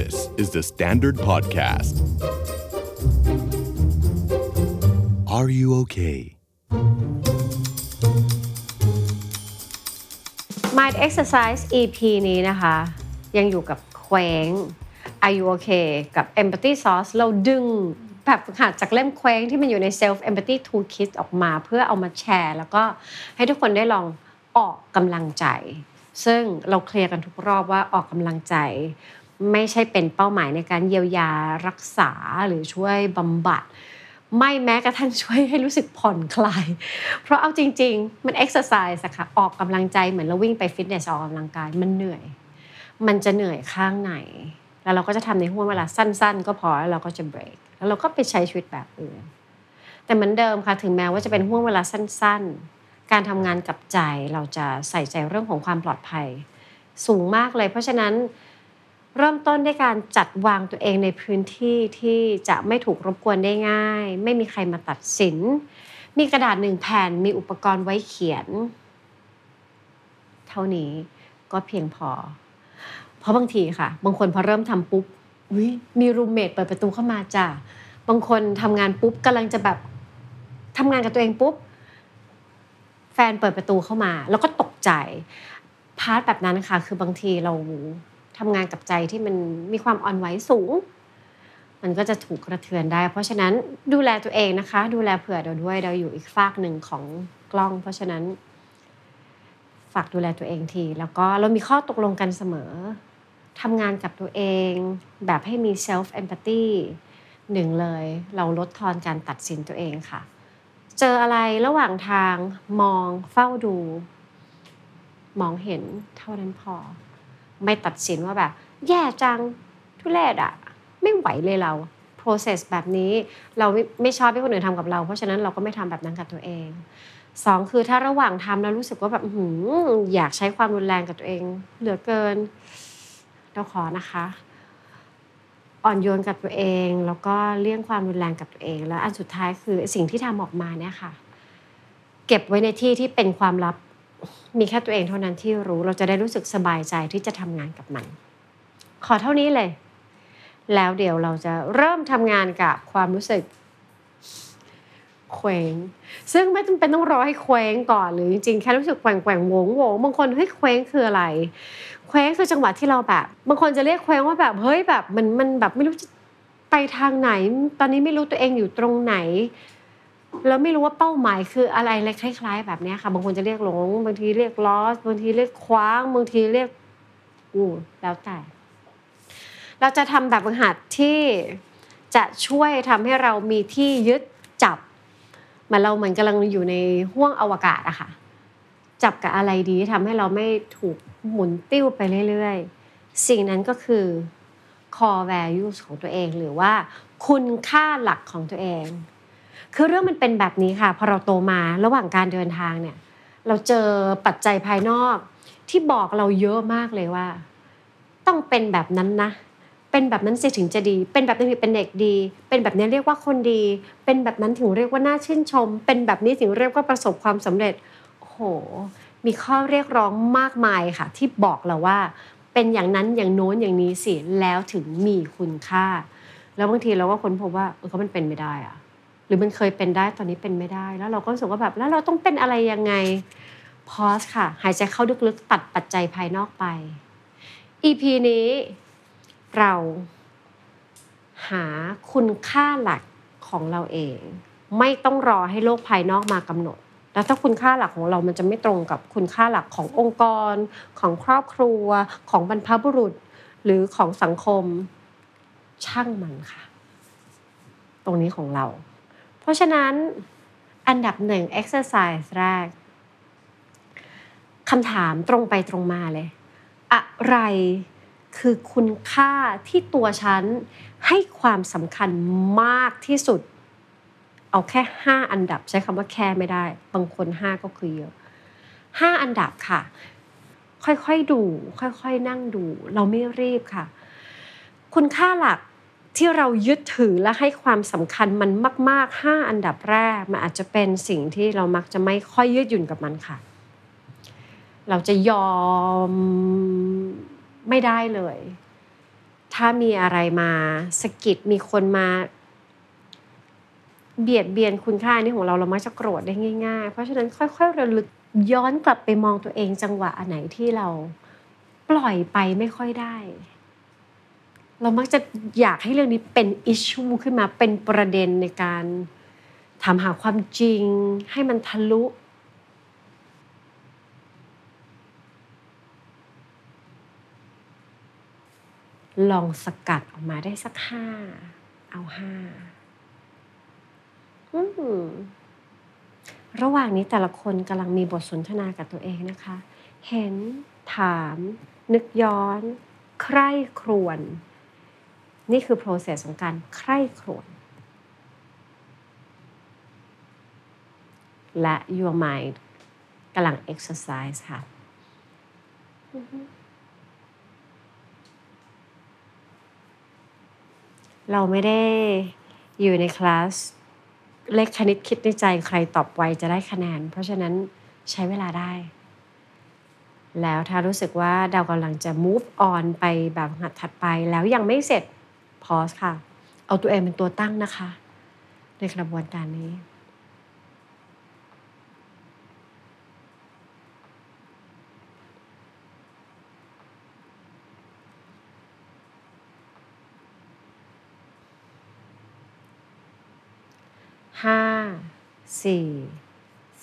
This is the Standard Podcast. Are you okay? Mind Exercise EP นี้นะคะ ยังอยู่กับเคว้ง Are you okay กับ Empathy Sauce เราดึงแบบหัดจากเล่มเคว้งที่มันอยู่ใน Self Empathy Toolkit ออกมาเพื่อเอามาแชร์ แล้วก็ให้ทุกคนได้ลองออกกำลังใจ ซึ่งเราเคลียร์กันทุกรอบว่าออกกำลังใจ ไม่ใช่เป็นเป้าหมายในการเยียวยารักษาหรือช่วยบำบัด ไม่แม้กระทั่งช่วยให้รู้สึกผ่อนคลาย เพราะเอาจริง ๆ มันเอ็กซ์ไซส์อะค่ะออกกำลังใจเหมือนเราวิ่งไปฟิตเนสออกกำลังกายมันเหนื่อย มันจะเหนื่อยข้างไหน แล้วเราก็จะทำในห่วงเวลาสั้น ๆ ก็พอแล้วเราก็จะเบรกแล้วเราก็ไปใช้ชีวิตแบบอื่นแต่เหมือนเดิมค่ะถึงแม้ว่าจะเป็นห่วงเวลาสั้น ๆ การทำงานกับใจเราจะใส่ใจเรื่องของความปลอดภัย สูงมากเลย เพราะฉะนั้น เริ่มต้นด้วยการจัดวางตัวเองในพื้นที่ที่จะไม่ถูกรบกวนได้ง่าย ไม่มีใครมาตัดสิน มีกระดาษหนึ่งแผ่นมีอุปกรณ์ไว้เขียน เท่านี้ก็เพียงพอ เพราะบางทีค่ะ บางคนพอเริ่มทำปุ๊บมีรูมเมทเปิดประตูเข้ามาจ้ะบางคนทำงานปุ๊บกำลังจะแบบทำงานกับตัวเองปุ๊บ แฟนเปิดประตูเข้ามา แล้วก็ตกใจพาร์ทแบบนั้นค่ะ คือบางทีเรา ทำงานกับใจที่มันมีความอ่อนไหวสูง มันก็จะถูกกระเทือนได้ เพราะฉะนั้นดูแลตัวเองนะคะ ดูแลเผื่อเราด้วยเราอยู่อีกฝากหนึ่งของกล้อง เพราะฉะนั้น ฝากดูแลตัวเองที แล้วก็เรามีข้อตกลงกันเสมอทำงานกับตัวเอง แบบให้มี self empathy หนึ่งเลย เราลดทอนการตัดสินตัวเองค่ะ เจออะไรระหว่างทางมองเฝ้าดู มองเห็นเท่านั้นพอ ไม่ตัดสินว่าแบบ แย่จังทุเรศอะไม่ไหวเลยเรา process แบบนี้เราไม่ไม่ชอบให้คนอื่นทำกับเรา เพราะฉะนั้นเราก็ไม่ทำแบบนั้นกับตัวเองสองคือถ้าระหว่างทำแล้วรู้สึกว่าแบบหืออยากใช้ความรุนแรงกับตัวเอง เหลือเกิน เราขอนะคะ อ่อนโยนกับตัวเอง แล้วก็เลี่ยงความรุนแรงกับตัวเอง แล้วอันสุดท้ายคือสิ่งที่ทำออกมาเนี่ยค่ะ เก็บไว้ในที่ที่เป็นความลับ มีแค่ตัวเองเท่านั้นที่รู้เราจะได้รู้สึกสบายใจที่จะทำงานกับมัน ขอเท่านี้เลย แล้วเดี๋ยวเราจะเริ่มทำงานกับความรู้สึกเคว้งซึ่งไม่จำเป็นต้องรอให้เคว้งก่อนหรือจริงๆแค่รู้สึกแกว่งแกว่งโงงโงงบางคนเฮ้ยเคว้งคืออะไรเคว้งคือจังหวะที่เราแบบ บางคนจะเรียกเคว้งว่าแบบเฮ้ยแบบมันมันแบบไม่รู้จะไปทางไหน ตอนนี้ไม่รู้ตัวเองอยู่ตรงไหน แล้วไม่รู้ว่าเป้าหมายคืออะไรอะไรคล้าย ๆ แบบนี้ค่ะ บางคนจะเรียกหลง บางทีเรียกลอสบางทีเรียกคว้าง บางทีเรียกอู้แล้วแต่ เราจะทำแบบฝึกหัดที่จะช่วยทำให้เรามีที่ยึดจับมันเราเหมือนกำลังอยู่ในห้วงอวกาศอะค่ะ จับกับอะไรดีทำให้เราไม่ถูกหมุนติ้วไปเรื่อยๆ สิ่งนั้นก็คือ core values ของตัวเองหรือว่า คุณค่าหลักของตัวเอง คือเรื่องมันเป็นแบบนี้ค่ะ พอเราโตมาระหว่างการเดินทางเนี่ย เราเจอปัจจัยภายนอกที่บอกเราเยอะมากเลยว่า ต้องเป็นแบบนั้นนะ เป็นแบบนั้นสิถึงจะดี เป็นแบบนี้ถึงเป็นเด็กดี เป็นแบบนี้เรียกว่าคนดี เป็นแบบนั้นถึงเรียกว่าน่าชื่นชม เป็นแบบนี้ถึงเรียกว่าประสบความสำเร็จโอ้โห มีข้อเรียกร้องมากมายค่ะ ที่บอกเราว่า เป็นอย่างนั้นอย่างโน้นอย่างนี้สิแล้วถึงมีคุณค่า แล้วบางทีเราก็ค้นพบว่าเออเขามันเป็นไม่ได้อะ หรือมันเคยเป็นได้ตอนนี้เป็นไม่ได้ แล้วเราก็รู้สึกว่าแบบแล้วเราต้องเป็นอะไรยังไงพอสค่ะ หายใจเข้าลึกๆตัดปัจจัยภายนอกไป EP นี้เราหาคุณค่าหลักของเราเอง ไม่ต้องรอให้โลกภายนอกมากำหนด แล้วถ้าคุณค่าหลักของเรามันจะไม่ตรงกับคุณค่าหลักขององค์กร ของครอบครัว ของบรรพบุรุษ หรือของสังคมช่างมันค่ะ ตรงนี้ของเรา เพราะฉะนั้นอันดับหนึ่ง exercise แรกคำถามตรงไปตรงมาเลย อะไรคือคุณค่าที่ตัวฉันให้ความสำคัญมากที่สุด เอาแค่ 5 อันดับใช้คำว่าแค่ไม่ได้ บางคน 5 ก็คือเยอะ 5 อันดับค่ะ ค่อยๆดู ค่อยๆนั่งดู เราไม่รีบค่ะ คุณค่าหลัก ที่เรายึดถือและให้ความสำคัญมันมาก ๆ 5 อันดับแรก มันอาจจะเป็นสิ่งที่เรามักจะไม่ค่อยยืดหยุ่นกับมันค่ะ เราจะยอมไม่ได้เลย ถ้ามีอะไรมาสะกิดมีคนมาเบียดเบียนคุณค่านี้ของเราเรามักจะโกรธได้ง่าย ๆ เพราะฉะนั้นค่อยๆระลึกย้อนกลับไปมองตัวเองจังหวะอันไหนที่เราปล่อยไปไม่ค่อยได้ เรามักจะอยากให้เรื่องนี้เป็นอิชชูขึ้นมาเป็นประเด็นในการถามหาความจริง ให้มันทะลุ ลองสกัดออกมาได้สักห้าเอาห้าระหว่างนี้แต่ละคนกำลังมีบทสนทนากับตัวเองนะคะ เห็นถาม นึกย้อน ใคร่ครวญ นี่คือ process ของการใคร่ครวญและ your mind กำลัง exercise ค่ะ เราไม่ได้อยู่ในคลาสเลขคณิตคิดในใจใครตอบไวจะได้คะแนน เพราะฉะนั้นใช้เวลาได้ แล้วถ้ารู้สึกว่าดาวกำลังจะ move on ไปแบบหัดถัดไปแล้วยังไม่เสร็จ pause ค่ะ เอาตัวเองเป็นตัวตั้งนะคะ ในกระบวนการนี้ห้าสี่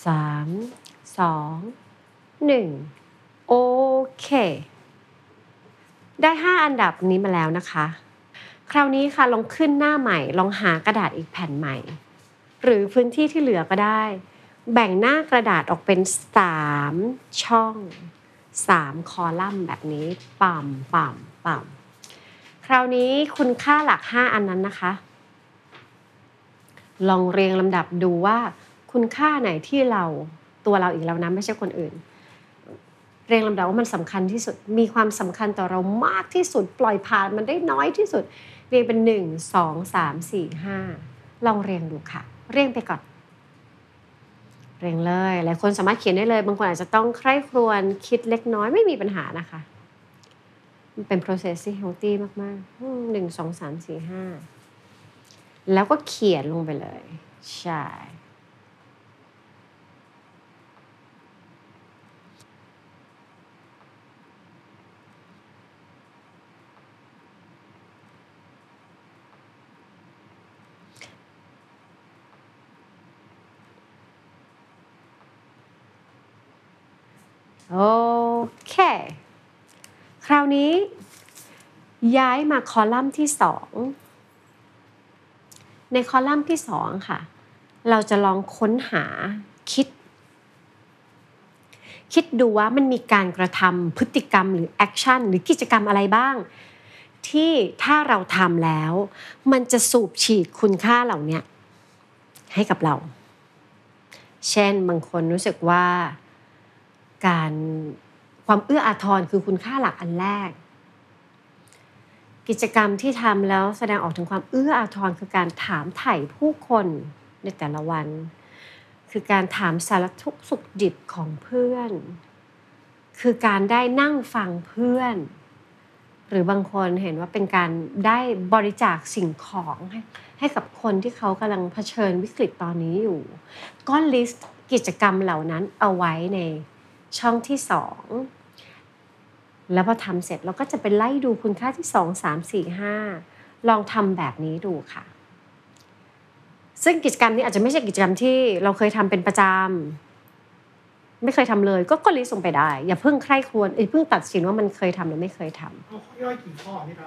สามสองหนึ่งโอเค ได้ห้าอันดับนี้มาแล้วนะคะ คราวนี้ค่ะลองขึ้นหน้าใหม่ ลองหากระดาษอีกแผ่นใหม่ หรือพื้นที่ที่เหลือก็ได้ แบ่งหน้ากระดาษออกเป็นสามช่องสามคอลัมน์แบบนี้ป่ำป่ำป่ำคราวนี้คุณค่าหลักห้าอันนั้นนะคะ ลองเรียงลำดับดูว่า คุณค่าไหนที่เราตัวเราอีกแล้วนะไม่ใช่คนอื่น เรียงลำดับว่ามันสำคัญที่สุดมีความสำคัญต่อเรามากที่สุด ปล่อยผ่านมันได้น้อยที่สุด เรียงเป็นหนึ่งสองสามสี่ห้าลองเรียงดูค่ะ เรียงไปก่อน เรียงเลย หลายคนสามารถเขียนได้เลย บางคนอาจจะต้องใคร่ครวญคิดเล็กน้อยไม่มีปัญหานะคะ มันเป็น process ที่ healthy มากๆหนึ่งสองสามสี่ห้าแล้วก็เขียนลงไปเลย ใช่ โอเค คราวนี้ ย้ายมาคอลัมน์ที่สองในคอลัมน์ที่สองค่ะ เราจะลองค้นหาคิด คิดดูว่ามันมีการกระทำพฤติกรรมหรือแอคชั่นหรือกิจกรรมอะไรบ้าง ที่ถ้าเราทำแล้ว มันจะสูบฉีดคุณค่าเหล่านี้ให้กับเรา เช่นบางคนรู้สึกว่า การความเอื้ออาทรคือคุณค่าหลักอันแรก กิจกรรมที่ทำแล้วแสดงออกถึงความเอื้ออาทรคือการถามไถ่ผู้คนในแต่ละวัน คือการถามสารทุกสุขดิบของเพื่อน คือการได้นั่งฟังเพื่อน หรือบางคนเห็นว่าเป็นการได้บริจาคสิ่งของให้ให้กับคนที่เขากำลังเผชิญวิกฤตตอนนี้อยู่ ก็ list กิจกรรมเหล่านั้นเอาไว้ใน ช่องที่สองแล้วพอทำเสร็จเราก็จะไปไล่ดูคุณค่าที่สองสามสี่ห้าลองทำแบบนี้ดูค่ะ ซึ่งกิจกรรมนี้อาจจะไม่ใช่กิจกรรมที่เราเคยทำเป็นประจำไม่เคยทำเลย ก็ก็ list ลงไปได้ อย่าเพิ่งใคร่ครวญอย่าเพิ่งตัดสินว่ามันเคยทำหรือไม่เคยทำเอาข้อย่อยกี่ข้อที่ท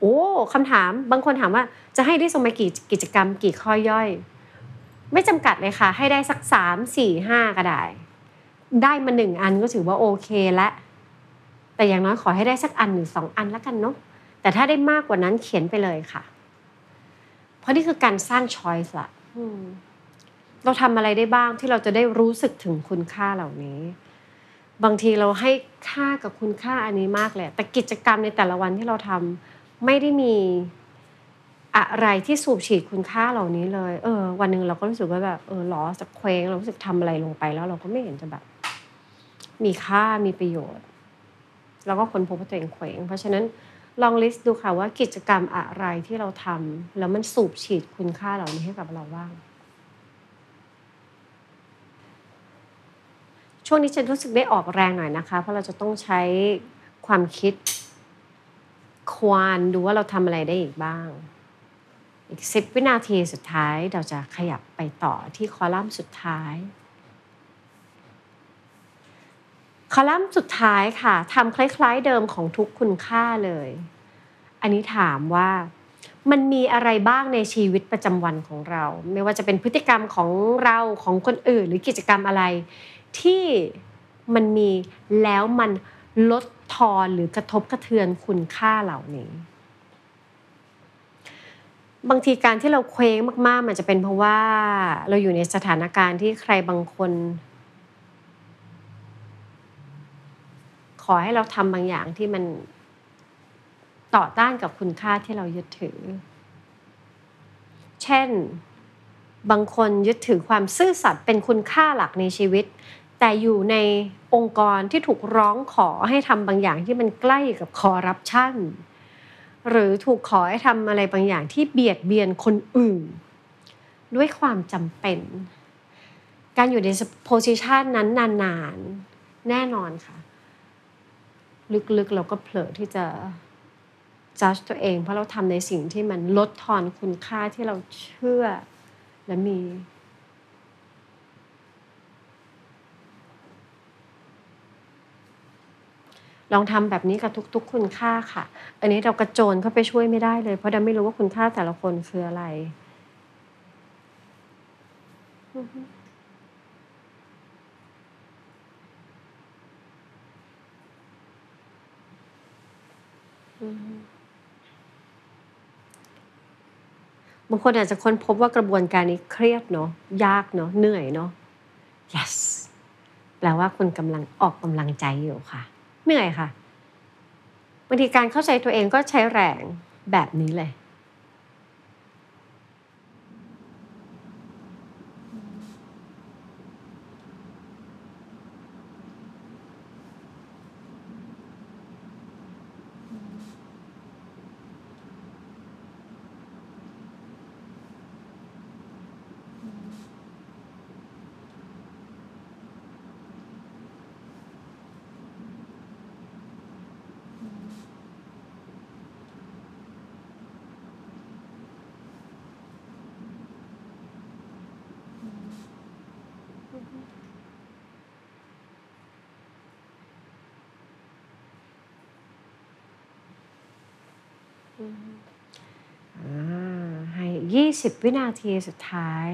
โอ้คำถามบางคนถามว่าจะให้ได้ส่งมากี่กิจกรรมกี่ข้อย่อย ไม่จำกัดเลยค่ะ ให้ได้สักสามสี่ห้าก็ได้ ได้มาหนึ่งอันก็ถือว่าโอเคและแต่อย่างน้อยขอให้ได้สักอันหรือสองอันแล้วกันเนาะแต่ถ้าได้มากกว่านั้นเขียนไปเลยค่ะ เพราะนี่คือการสร้างช้อยส์ละเราทำอะไรได้บ้างที่เราจะได้รู้สึกถึงคุณค่าเหล่านี้ บางทีเราให้ค่ากับคุณค่าอันนี้มากเลย แต่กิจกรรมในแต่ละวันที่เราทำไม่ได้มีอะไรที่สูบฉีดคุณค่าเหล่านี้เลย เออ วันหนึ่งเราก็รู้สึกว่าแบบเออล้อจะเคว้งเรารู้สึกทำอะไรลงไปแล้วเราก็ไม่เห็นจะแบบ มีค่ามีประโยชน์ แล้วก็คนพบว่าตัวเองเคว้งเพราะฉะนั้นลองลิสต์ดูค่ะว่ากิจกรรมอะไรที่เราทำแล้วมันสูบฉีดคุณค่าเหล่านี้ให้กับเราบ้าง ช่วงนี้ฉันรู้สึกได้ออกแรงหน่อยนะคะ เพราะเราจะต้องใช้ความคิดควานดูว่าเราทำอะไรได้อีกบ้าง อีกสิบวินาทีสุดท้ายเราจะขยับไปต่อที่คอลัมน์สุดท้าย คอลัมน์สุดท้ายค่ะทำคล้าย ๆ เดิมของทุกคุณค่าเลย อันนี้ถามว่ามันมีอะไรบ้างในชีวิตประจำวันของเรา ไม่ว่าจะเป็นพฤติกรรมของเราของคนอื่น หรือกิจกรรมอะไร ที่มันมีแล้วมันลดทอนหรือกระทบกระเทือนคุณค่าเหล่านี้ บางทีการที่เราเคว้งมาก ๆ มันจะเป็นเพราะว่าเราอยู่ในสถานการณ์ที่ใครบางคน อให้เราทำบางอย่างที่มันต่อต้านกับคุณค่าที่เรายึดถือ เช่น บางคนยึดถือความซื่อสัตย์เป็นคุณค่าหลักในชีวิต แต่อยู่ในองค์กรที่ถูกร้องขอให้ทำบางอย่างที่มันใกล้กับคอร์รัปชันหรือถูกขอให้ทำอะไรบางอย่างที่เบียดเบียนคนอื่น ด้วยความจำเป็น การอยู่ในโพสิชันนั้นนานๆ แน่นอนค่ะ ลึกๆ เราก็เผลอที่จะจัดตัวเอง เพราะเราทำในสิ่งที่มันลดทอนคุณค่าที่เราเชื่อและมีลองทำแบบนี้กับทุกๆ คุณค่าค่ะ อันนี้เรากระโจนเข้าไปช่วยไม่ได้เลย เพราะเราไม่รู้ว่าคุณค่าแต่ละคนคืออะไร บางคนอาจจะค้นพบว่ากระบวนการนี้เครียดเนาะยากเนาะเหนื่อยเนาะ yes แปลว่าคุณกำลังออกกำลังใจอยู่ค่ะ เหนื่อยค่ะบางทีการเข้าใจตัวเองก็ใช้แรงแบบนี้เลย ให้ยี่สิบวินาทีสุดท้าย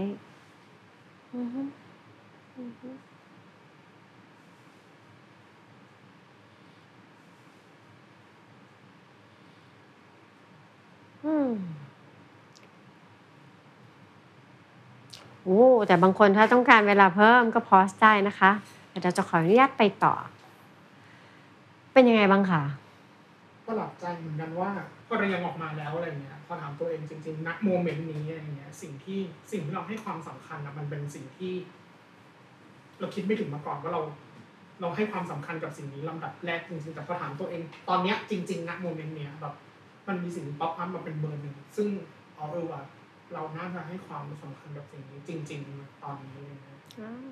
โอ้แต่บางคนถ้าต้องการเวลาเพิ่มก็พอสได้นะคะแต่เราจะขออนุญาตไปต่อ เป็นยังไงบ้างคะ ก็ประหลาดใจเหมือนกันว่าพอเรายังออกมาแล้วอะไรเงี้ยพอถามตัวเองจริงๆณ moment นี้อะไรเงี้ยสิ่งที่สิ่งที่เราให้ความสำคัญอะมันเป็นสิ่งที่ เราคิดไม่ถึงมาก่อนว่าเรา เราให้ความสำคัญกับสิ่งนี้ลำดับแรกจริงๆแต่พอถามตัวเอง ตอนเนี้ยจริงๆณ moment เนี้ยแบบมันมีสิ่ง pop up มาเป็นเบอร์หนึ่งซึ่งเอาเออว่าเราน่าจะให้ความสำคัญกับสิ่งนี้จริง ๆ ตอนนี้อะไรเงี้ยอืม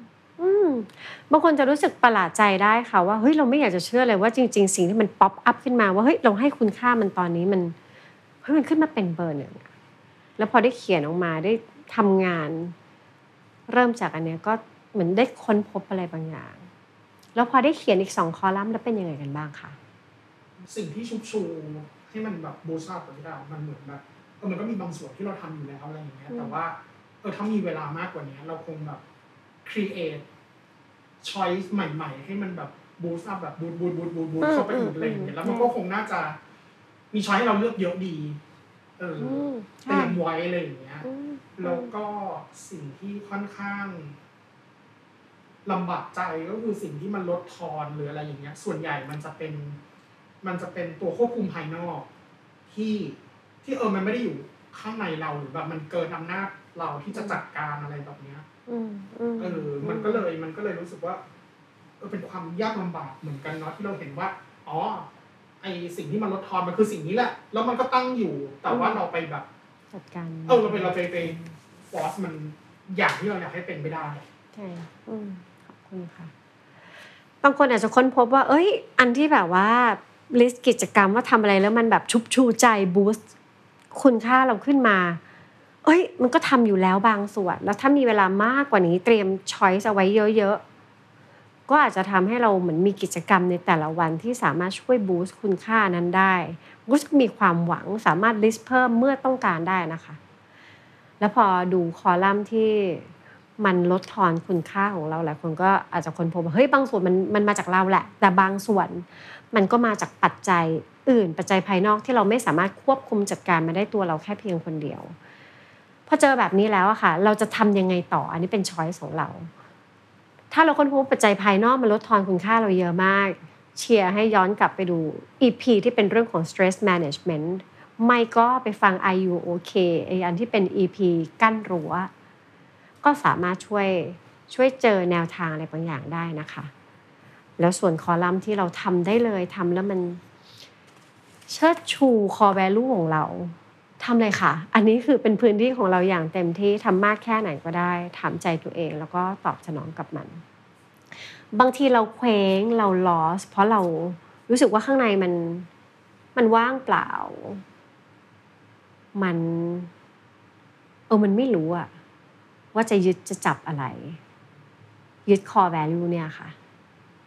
บางคนจะรู้สึกประหลาดใจได้ค่ะว่าเฮ้ยเราไม่อยากจะเชื่อเลยว่าจริง ๆ สิ่งที่มัน pop up ขึ้นมาว่าเฮ้ยเราให้คุณค่ามันตอนนี้มันเฮ้ยมันขึ้นมาเป็นเบอร์หนึ่งอะแล้วพอได้เขียนออกมาได้ทำงาน เริ่มจากอันเนี้ยก็เหมือนได้ค้นพบอะไรบางอย่าง แล้วพอได้เขียนอีกสองคอลัมน์แล้วเป็นยังไงกันบ้างคะสิ่งที่ชุบชูให้มันแบบบูชาตัวที่เรามันเหมือนแบบเออมันก็มีบางส่วนที่เราทำอยู่แล้วอะไรอย่างเงี้ยแต่ว่าเออถ้ามีเวลามากกว่านี้เราคงแบบ create choice ใหม่ ๆ ให้มันแบบ boost up แบบ boost boost boost boost boost เข้าไปอีกอะไรอย่างเงี้ยแล้วมันก็คงน่าจะมีช้อยให้เราเลือกเยอะดี เอออืมเตรียมไว้อะไรอย่างเงี้ยอืมแล้วก็สิ่งที่ค่อนข้างลำบากใจก็คือสิ่งที่มันลดทอนหรืออะไรอย่างเงี้ย ส่วนใหญ่มันจะเป็น มันจะเป็นตัวควบคุมภายนอก ที่ที่เออมันไม่ได้อยู่ข้างในเราหรือแบบมันเกินอำนาจเราที่จะจัดการอะไรแบบเนี้ยอืมอืม เออ มันก็เลยมันก็เลยรู้สึกว่าเออเป็นความยากลำบากเหมือนกันเนาะที่เราเห็นว่า อ๋อ ไอสิ่งที่มันลดทอนมันคือสิ่งนี้แหละ แล้วมันก็ตั้งอยู่ แต่ว่าเราไปแบบจัดการเออเราไปเราไปไป force มันอย่างที่เราอยากให้เป็นไม่ได้ใช่อืมขอบคุณค่ะ บางคนอาจจะค้นพบว่า เอ้ย อันที่แบบว่า list กิจกรรมว่าทำอะไรแล้วมันแบบชุบชูใจ boost คุณค่าเราขึ้นมา เอ้ย มันก็ทำอยู่แล้วบางส่วน แล้วถ้ามีเวลามากกว่านี้เตรียม choice เอาไว้เยอะๆ ก็อาจจะทำให้เราเหมือนมีกิจกรรมในแต่ละวันที่สามารถช่วยบูสต์คุณค่านั้นได้บูสต์มีความหวังสามารถลิสต์เพิ่มเมื่อต้องการได้นะคะ แล้วพอดูคอลัมน์ที่มันลดทอนคุณค่าของเราหลายคนก็อาจจะคนพบว่าเฮ้ยบางส่วนมันมันมาจากเราแหละ แต่บางส่วนมันก็มาจากปัจจัยอื่น ปัจจัยภายนอกที่เราไม่สามารถควบคุมจัดการมาได้ตัวเราแค่เพียงคนเดียว อเจอแบบนี้แล้วอะค่ะ เราจะทำยังไงต่อ อันนี้เป็นช้อยส์ของเรา ถ้าเราค้นพบปัจจัยภายนอกมันลดทอนคุณค่าเราเยอะมาก เชียร์ให้ย้อนกลับไปดู EP ที่เป็นเรื่องของ stress management ไม่ก็ไปฟัง Are You OK ไออันที่เป็น EP กั้นรั้วก็สามารถช่วยช่วยเจอแนวทางอะไรบางอย่างได้นะคะ แล้วส่วนคอลัมน์ที่เราทำได้เลยทำแล้วมันเชิดชูคอ value ของเรา ทำเลยค่ะ อันนี้คือเป็นพื้นที่ของเราอย่างเต็มที่ทำมากแค่ไหนก็ได้ถามใจตัวเองแล้วก็ตอบสนองกับมัน บางทีเราเคว้งเรา loss เพราะเรารู้สึกว่าข้างในมันมันว่างเปล่า มันเออมันไม่รู้อะว่าจะยึดจะจับอะไร ยึด core value เนี่ยค่ะ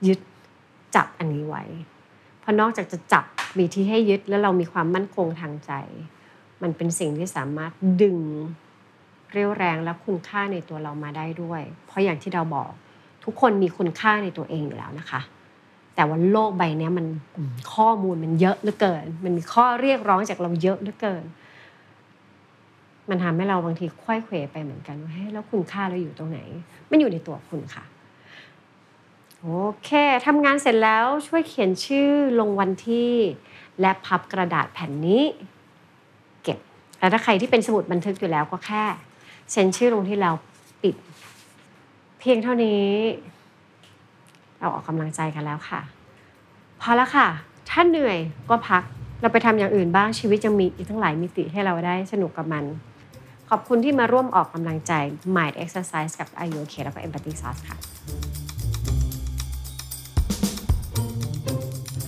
ยึดจับอันนี้ไว้เพราะนอกจากจะจับมีที่ให้ยึดแล้วเรามีความมั่นคงทางใจ มันเป็นสิ่งที่สามารถดึงเรียวแรงและคุณค่าในตัวเรามาได้ด้วย เพราะอย่างที่เราบอกทุกคนมีคุณค่าในตัวเองอยู่แล้วนะคะ แต่ว่าโลกใบนี้มันข้อมูลมันเยอะเหลือเกิน มันมีข้อเรียกร้องจากเราเยอะเหลือเกิน มันทำให้เราบางทีควยเขวไปเหมือนกันว่าเฮ้ยแล้วคุณค่าเราอยู่ตรงไหน มันอยู่ในตัวคุณค่ะโอเคทำงานเสร็จแล้วช่วยเขียนชื่อลงวันที่ และพับกระดาษแผ่นนี้ แล้วถ้าใครที่เป็นสมุดบันทึกอยู่แล้วก็แค่เซ็นชื่อลงที่เราปิด เพียงเท่านี้ เราออกกำลังใจกันแล้วค่ะ พอแล้วค่ะ ถ้าเหนื่อยก็พักเราไปทำอย่างอื่นบ้างชีวิตยังมีอีกทั้งหลายมิติให้เราได้สนุกกับมัน ขอบคุณที่มาร่วมออกกำลังใจ Mind Exercise กับ R U OK แล้วก็ Empathy Sauce ค่ะ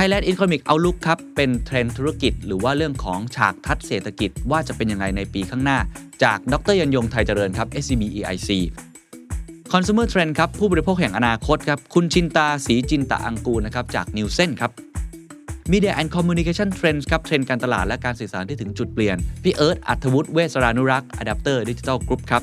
Thailand Economic Outlook ครับ เป็นเทรนด์ธุรกิจ หรือว่าเรื่องของฉากทัศน์เศรษฐกิจว่าจะเป็นยังไงในปีข้างหน้า จากดร.ยรรยงไทยเจริญครับ SCB EIC Consumer Trend ครับ ผู้บริโภคแห่งอนาคตครับ คุณชินตา ศรีจินตอังกูรนะครับ จาก Nielsen ครับ Media and Communication Trends ครับ เทรนด์การตลาดและการสื่อสารที่ถึงจุดเปลี่ยน พี่เอิร์ธอัธวุฒิเวสรานุรักษ์ Adapter Digital Group ครับ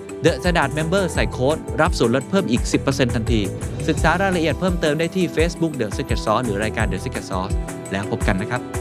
The Standard Member ใส่โค้ดรับส่วนลดเพิ่มอีก 10%ทันที ศึกษารายละเอียดเพิ่มเติมได้ที่ Facebook The Secret Sauce หรือรายการ The Secret Sauce แล้วพบกันนะครับ